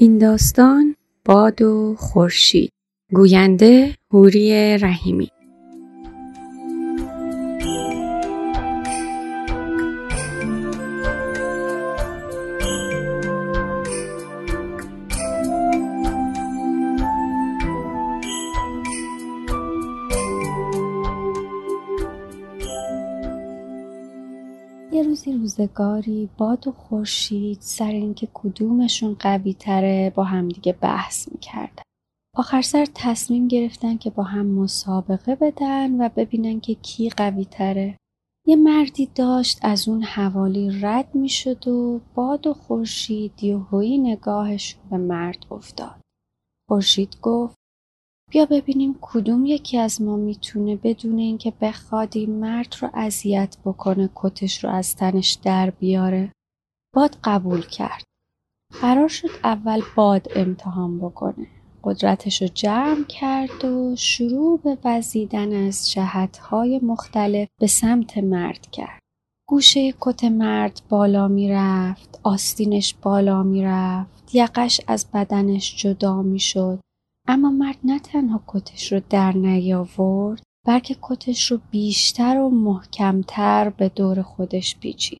این داستان باد و خورشید. گوینده هوری رحیمی. یه روزی روزگاری باد و خورشید سر اینکه کدومشون قوی تره با همدیگه بحث می‌کردن. آخر سر تصمیم گرفتن که با هم مسابقه بدن و ببینن که کی قوی تره. یه مردی داشت از اون حوالی رد می‌شد و باد و خورشید یهویی نگاهشون به مرد افتاد. خورشید گفت بیا ببینیم کدوم یکی از ما می‌تونه بدون اینکه بخواد این مرد رو اذیت بکنه کتش رو از تنش در بیاره. باد قبول کرد. قرار شد اول باد امتحان بکنه. قدرتش رو جمع کرد و شروع به وزیدن از جهتهای مختلف به سمت مرد کرد. گوشه کت مرد بالا می‌رفت، آستینش بالا می‌رفت، یقش از بدنش جدا می‌شد اما مرد نه تنها کتش رو در نیاورد بلکه کتش رو بیشتر و محکمتر به دور خودش پیچید.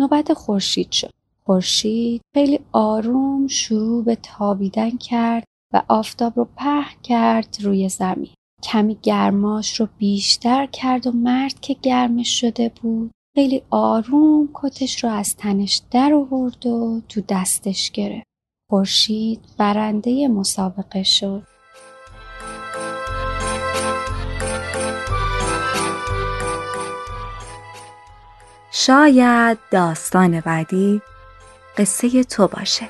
نوبت خورشید شد. خورشید خیلی آروم شروع به تابیدن کرد و آفتاب رو پهن کرد روی زمین. کمی گرماش رو بیشتر کرد و مرد که گرمش شده بود خیلی آروم کتش رو از تنش در آورد و تو دستش گرفت. خورشید برنده مسابقه شد. شاید داستان بعدی قصه تو باشه.